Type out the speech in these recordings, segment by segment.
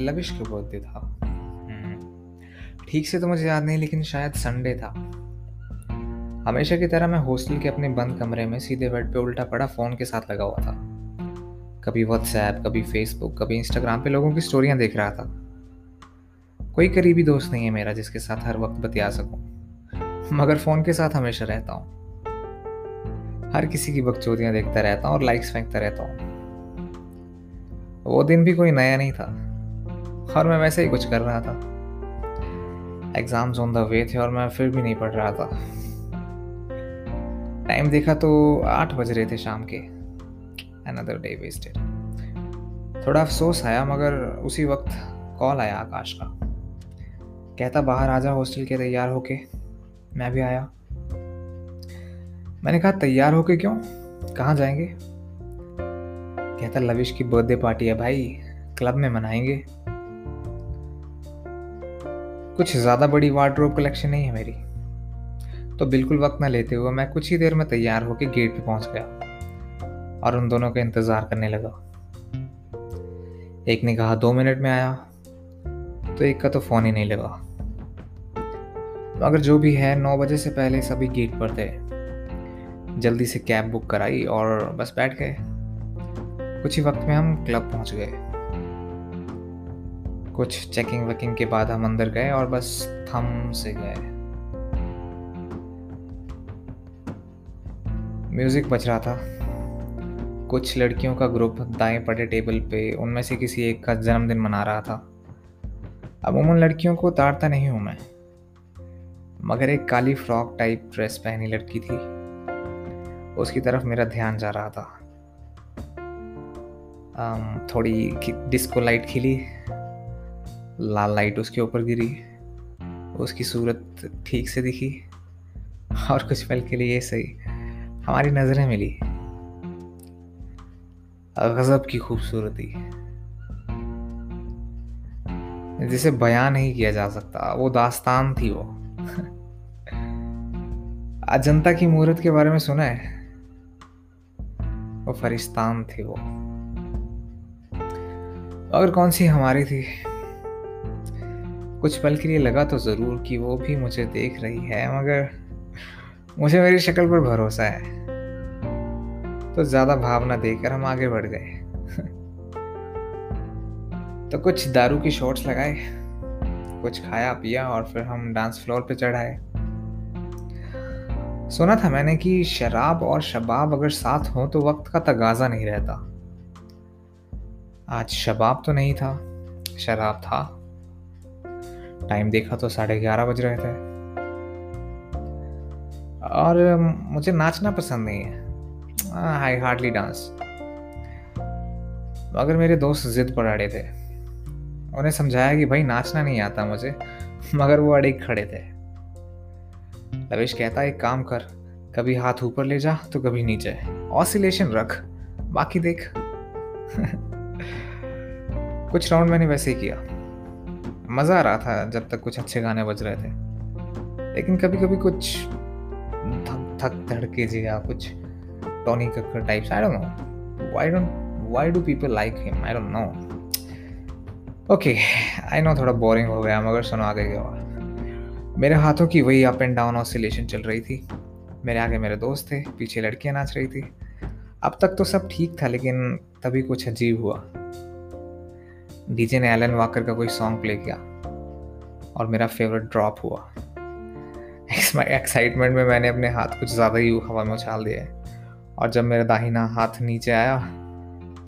Lavish का birthday था। हम्म, ठीक से तो मुझे याद नहीं लेकिन शायद संडे था। हमेशा की तरह मैं हॉस्टल के अपने बंद कमरे में सीधे बेड पे उल्टा पड़ा फ़ोन के साथ लगा हुआ था। कभी व्हाट्सएप कभी फेसबुक कभी इंस्टाग्राम पे लोगों की स्टोरियाँ देख रहा था। कोई करीबी दोस्त नहीं है मेरा जिसके साथ हर वक्त बतिया सकूँ। मगर फ़ोन के साथ हमेशा रहता हूँ। हर किसी की बकचोदियाँ देखता रहता हूँ और लाइक्स फेंकता रहता हूँ। वो दिन भी कोई नया नहीं था। और मैं वैसे ही कुछ कर रहा था। एग्ज़ाम्स ऑन द वे थे और मैं फिर भी नहीं पढ़ रहा था। टाइम देखा तो आठ बज रहे थे शाम के। अनदर डे वेस्टेड थोड़ा अफसोस आया, मगर उसी वक्त कॉल आया आकाश का। कहता, बाहर आजा हॉस्टल के तैयार होके। मैं भी आया। मैंने कहा, तैयार होके क्यों? कहाँ जाएँगे? कहता, लविश की बर्थडे पार्टी है भाई। क्लब में मनाएँगे। कुछ ज़्यादा बड़ी वार्ड्रोब कलेक्शन नहीं है मेरी। तो बिल्कुल वक्त ना लेते हुए मैं कुछ ही देर में तैयार होकर गेट पे पहुँच गया और उन दोनों का इंतज़ार करने लगा। एक ने कहा, दो मिनट में आया। तो एक का तो फ़ोन ही नहीं लगा। मगर जो भी है, नौ बजे से पहले सभी गेट पर थे। जल्दी से कैब बुक कराई और बस बैठ गए। कुछ ही वक्त में हम क्लब पहुँच गए। कुछ चेकिंग वेकिंग के बाद हम अंदर गए और बस थम से गए। म्यूज़िक बज रहा था। कुछ लड़कियों का ग्रुप दाएँ पड़े टेबल पे, उनमें से किसी एक का जन्मदिन मना रहा था। अब अमूमन लड़कियों को उतारता नहीं हूँ मैं। मगर एक काली फ्रॉक टाइप ड्रेस पहनी लड़की थी। उसकी तरफ़ मेरा ध्यान जा रहा था। थोड़ी डिस्को लाइट खिली। लाल लाइट उसके ऊपर गिरी। उसकी सूरत ठीक से दिखी और कुछ पल के लिए सही हमारी नज़रें मिली। गजब की खूबसूरती जिसे बयान नहीं किया जा सकता, वो दास्तान थी वो। अजंता की मूर्त के बारे में सुना है? वो फरिस्तान थी वो। और कौन सी हमारी थी? कुछ पल के लिए लगा तो ज़रूर कि वो भी मुझे देख रही है, मगर मुझे मेरी शक्ल पर भरोसा है। तो ज़्यादा भावना देकर हम आगे बढ़ गए। तो कुछ दारू की शॉट्स लगाए, कुछ खाया, पिया और फिर हम डांस फ्लोर पे चढ़ाए। सुना था मैंने कि शराब और शबाब अगर साथ हो तो वक्त का तगाजा नहीं रहता। आज शबाब तो नहीं था, शराब था। टाइम देखा तो साढ़े ग्यारह बज रहे थे। और मुझे नाचना पसंद नहीं है। आई हार्डली डांस मगर मेरे दोस्त जिद पर अड़े थे। उन्हें समझाया कि भाई, नाचना नहीं आता मुझे, मगर वो अड़े खड़े थे। लवेश कहता, एक काम कर, कभी हाथ ऊपर ले जा तो कभी नीचे। ऑसिलेशन रख, बाकी देख। कुछ राउंड मैंने वैसे ही किया। मज़ा आ रहा था जब तक कुछ अच्छे गाने बज रहे थे। लेकिन कभी कभी कुछ थक थक धड़के जी या कुछ Tony Kakkar types I don't know why don't why do people like him I don't know okay I know थोड़ा बोरिंग हो गया, मगर सुनो आगे क्या मेरे हाथों की वही अप एंड डाउन ऑसिलेशन चल रही थी। मेरे आगे मेरे दोस्त थे, पीछे लड़कियाँ नाच रही थी। अब तक तो सब ठीक था, लेकिन तभी कुछ अजीब हुआ। डीजे ने एलन वाकर का कोई सॉन्ग प्ले किया और मेरा फेवरेट ड्रॉप हुआ। एक्साइटमेंट में मैंने अपने हाथ कुछ ज़्यादा ही हवा में उछाल दिया और जब मेरा दाहिना हाथ नीचे आया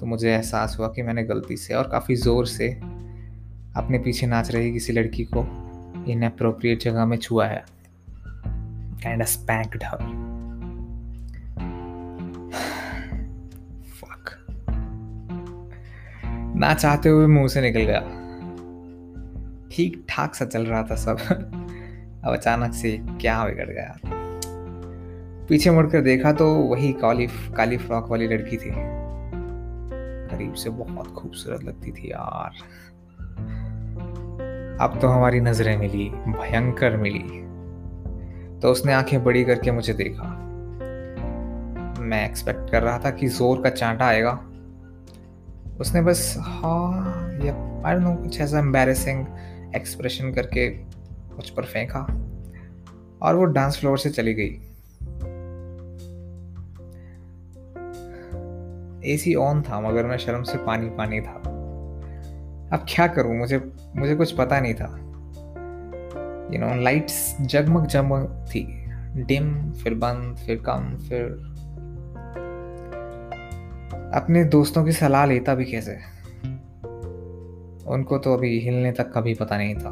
तो मुझे एहसास हुआ कि मैंने गलती से और काफ़ी ज़ोर से अपने पीछे नाच रही किसी लड़की को इन अप्रोप्रिएट जगह में छुआ है। काइंड स्पैंक्ड हर ना चाहते हुए मुँह से निकल गया। ठीक ठाक सा चल रहा था सब। अब अचानक से क्या बिगड़ गया पीछे मुड़कर देखा तो वही काली काली फ्रॉक वाली लड़की थी। करीब से बहुत खूबसूरत लगती थी यार। अब तो हमारी नज़रें मिली, भयंकर मिली। तो उसने आँखें बड़ी करके मुझे देखा। मैं एक्सपेक्ट कर रहा था कि ज़ोर का चांटा आएगा। उसने बस हाँ या आई नो, कुछ ऐसा एम्बेरसिंग एक्सप्रेशन करके कुछ पर फेंका और वो डांस फ्लोर से चली गई। एसी ऑन था, मगर मैं शर्म से पानी पानी था। अब क्या करूँ, मुझे मुझे कुछ पता नहीं था। यू नो लाइट्स जगमग जगमग थी। डिम फिर बंद, फिर कम, फिर अपने दोस्तों की सलाह लेता भी कैसे? उनको तो अभी हिलने तक कभी पता नहीं था।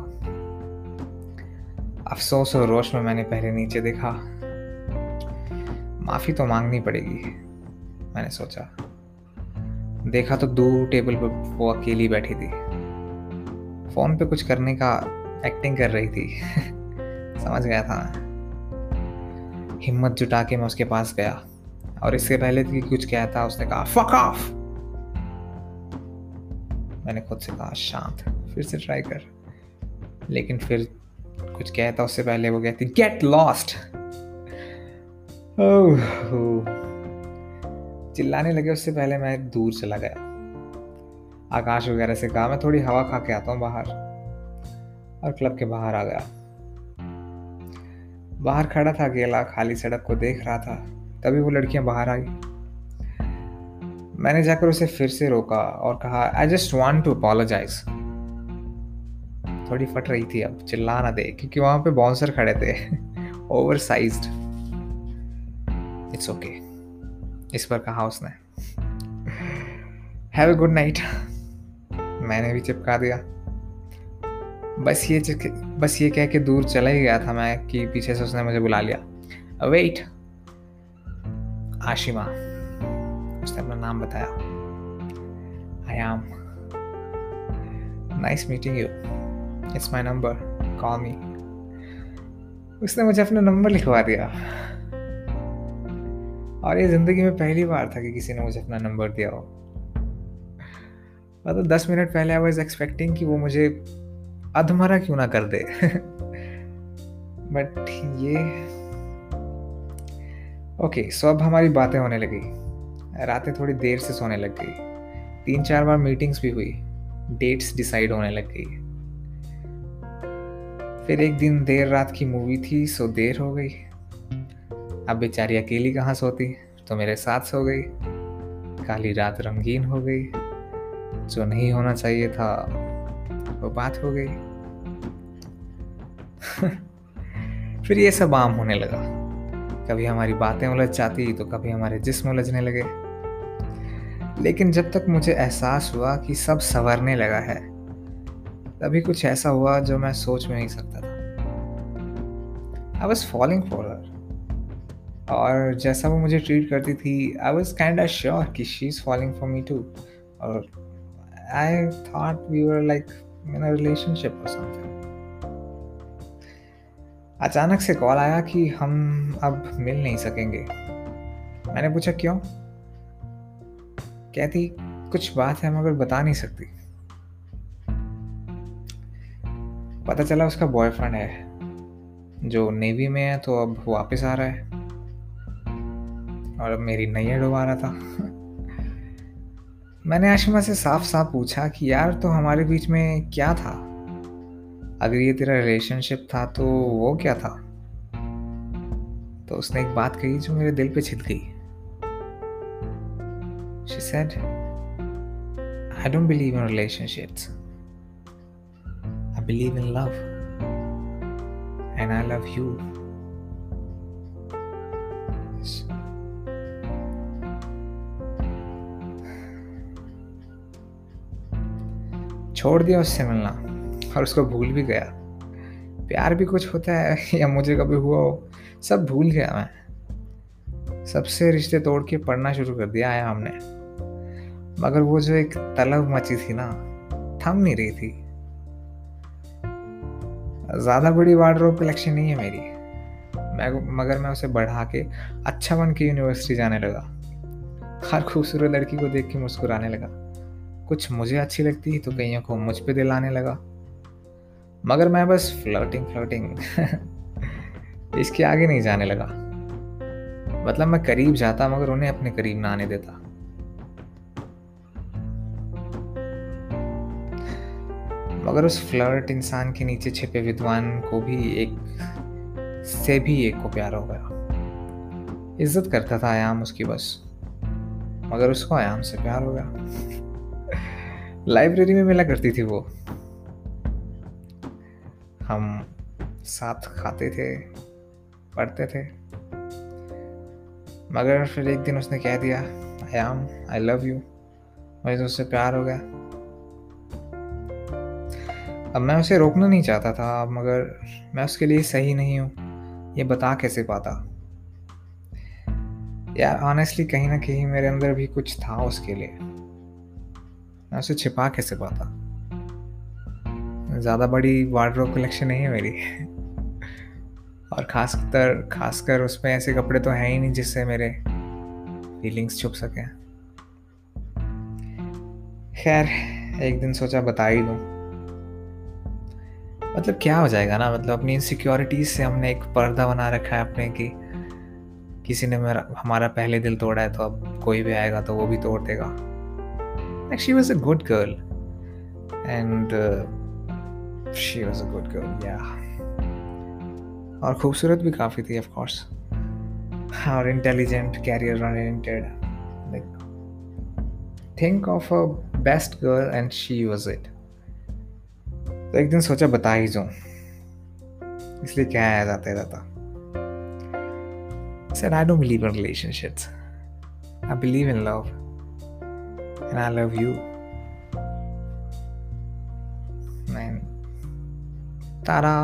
अफसोस और रोश में मैंने पहले नीचे देखा। माफ़ी तो मांगनी पड़ेगी, मैंने सोचा। देखा तो दूर टेबल पर वो अकेली बैठी थी। फ़ोन पे कुछ करने का एक्टिंग कर रही थी। समझ गया था। हिम्मत जुटा के मैं उसके पास गया। और इससे पहले कि कुछ कहता उसने कहा फक ऑफ़ मैंने खुद से कहा, शांत फिर से ट्राई कर। लेकिन फिर कुछ कहता उससे पहले वो कहती गेट लॉस्ट चिल्लाने लगे, उससे पहले मैं दूर चला गया। आकाश वगैरह से कहा, मैं थोड़ी हवा खा के आता हूँ बाहर। और क्लब के बाहर आ गया। बाहर खड़ा था, अकेला, खाली सड़क को देख रहा था। तभी वो लड़कियाँ बाहर आ गई। मैंने जाकर उसे फिर से रोका और कहा I just want to apologise थोड़ी फट रही थी अब चिल्ला ना दे, क्योंकि वहाँ पे बाउंसर खड़े थे। ओवर साइज़ इट्स ओके इस पर कहा उसने। हैव ए गुड नाइट मैंने भी चिपका दिया। बस ये बस ये कह के दूर चला ही गया था मैं कि पीछे से उसने मुझे बुला लिया। वेट आशिमा। उसने अपना नाम बताया। I am nice meeting you it's my number call me उसने मुझे अपना नंबर लिखवा दिया। और ये ज़िंदगी में पहली बार था कि किसी ने मुझे अपना नंबर दिया हो। मतलब दस मिनट पहले आई वॉज़ एक्सपेक्टिंग कि वो मुझे अधमरा क्यों ना कर दे। बट ये ओके सो अब हमारी बातें होने लगी। रातें थोड़ी देर से सोने लग गई। तीन चार बार मीटिंग्स भी हुई। डेट्स डिसाइड होने लग गई। फिर एक दिन देर रात की मूवी थी सो देर हो गई। अब बेचारी अकेली कहाँ सोती? तो मेरे साथ सो गई। काली रात रंगीन हो गई। जो नहीं होना चाहिए था, वो बात हो गई। फिर ये सब आम होने लगा। कभी हमारी बातें उलझ जाती तो कभी हमारे जिस्म उलझने लगे। लेकिन जब तक मुझे एहसास हुआ कि सब संवरने लगा है, तभी कुछ ऐसा हुआ जो मैं सोच में नहीं सकता था। I was following for her और जैसा वो मुझे ट्रीट करती थी आई वॉज़ काइंड श्योर कि she is following for me too और I thought we were like in relationship और समथिंग अचानक से कॉल आया कि हम अब मिल नहीं सकेंगे। मैंने पूछा, क्यों? कहती, कुछ बात है, मगर बता नहीं सकती। पता चला उसका बॉयफ्रेंड है, जो नेवी में है तो अब वापस आ रहा है। और अब मेरी नैया डुबा रहा था। मैंने आशिमा से साफ़ साफ़ पूछा कि, यार तो हमारे बीच में क्या था? अगर ये तेरा रिलेशनशिप था तो वो क्या था? तो उसने एक बात कही जो मेरे दिल पे छिद गई। She said I don't believe in relationships I believe in love and I love you छोड़ दिया उससे मिलना। और उसको भूल भी गया। प्यार भी कुछ होता है, या मुझे कभी हुआ हो, सब भूल गया मैं। सबसे रिश्ते तोड़ के पढ़ना शुरू कर दिया आया हमने। मगर वो जो एक तलब मची थी ना, थम नहीं रही थी। ज़्यादा बड़ी वार्ड्रोब कलेक्शन नहीं है मेरी। मैं मगर मैं उसे बढ़ा के अच्छा बन के यूनिवर्सिटी जाने लगा। हर खूबसूरत लड़की को देख के मुस्कुराने लगा। कुछ मुझे अच्छी लगती तो कईयों को मुझ पे दिलाने लगा। मगर मैं बस फ्लर्टिंग फ्लर्टिंग इसके आगे नहीं जाने लगा। मतलब मैं करीब जाता मगर उन्हें अपने करीब ना आने देता। मगर उस फ्लर्ट इंसान के नीचे छिपे विद्वान को भी एक, से भी एक को प्यार हो गया। इज़्ज़त करता था आयाम उसकी बस। मगर उसको आयाम से प्यार हो गया। लाइब्रेरी में मिला करती थी वो। हम साथ खाते थे, पढ़ते थे। मगर फिर एक दिन उसने कह दिया I am I love you मुझे तो उससे प्यार हो गया। अब मैं उसे रोकना नहीं चाहता था, मगर मैं उसके लिए सही नहीं हूँ। ये बता कैसे पाता? यार ऑनेस्टली कहीं ना कहीं मेरे अंदर भी कुछ था उसके लिए। मैं उसे छिपा कैसे पाता? ज़्यादा बड़ी वार्ड्रोब कलेक्शन नहीं है मेरी। और खासकर खासकर उसमें ऐसे कपड़े तो हैं ही नहीं जिससे मेरे फीलिंग्स छुप सके। खैर, एक दिन सोचा बता ही दूँ। मतलब क्या हो जाएगा ना मतलब अपनी इनसिक्योरिटीज से हमने एक पर्दा बना रखा है अपने की किसी ने मेरा, हमारा पहले दिल तोड़ा है तो अब कोई भी आएगा तो वो भी तोड़ देगा। She was a good girl and she was a good girl yeah और खूबसूरत भी काफ़ी थी ऑफ़ कोर्स और intelligent career oriented like think of a best girl and she was it तो एक दिन सोचा, बता ही जाऊँ इसलिए क्या आया जाता रहता said, I don't believe in relationships. I believe in love. And I love you. তারা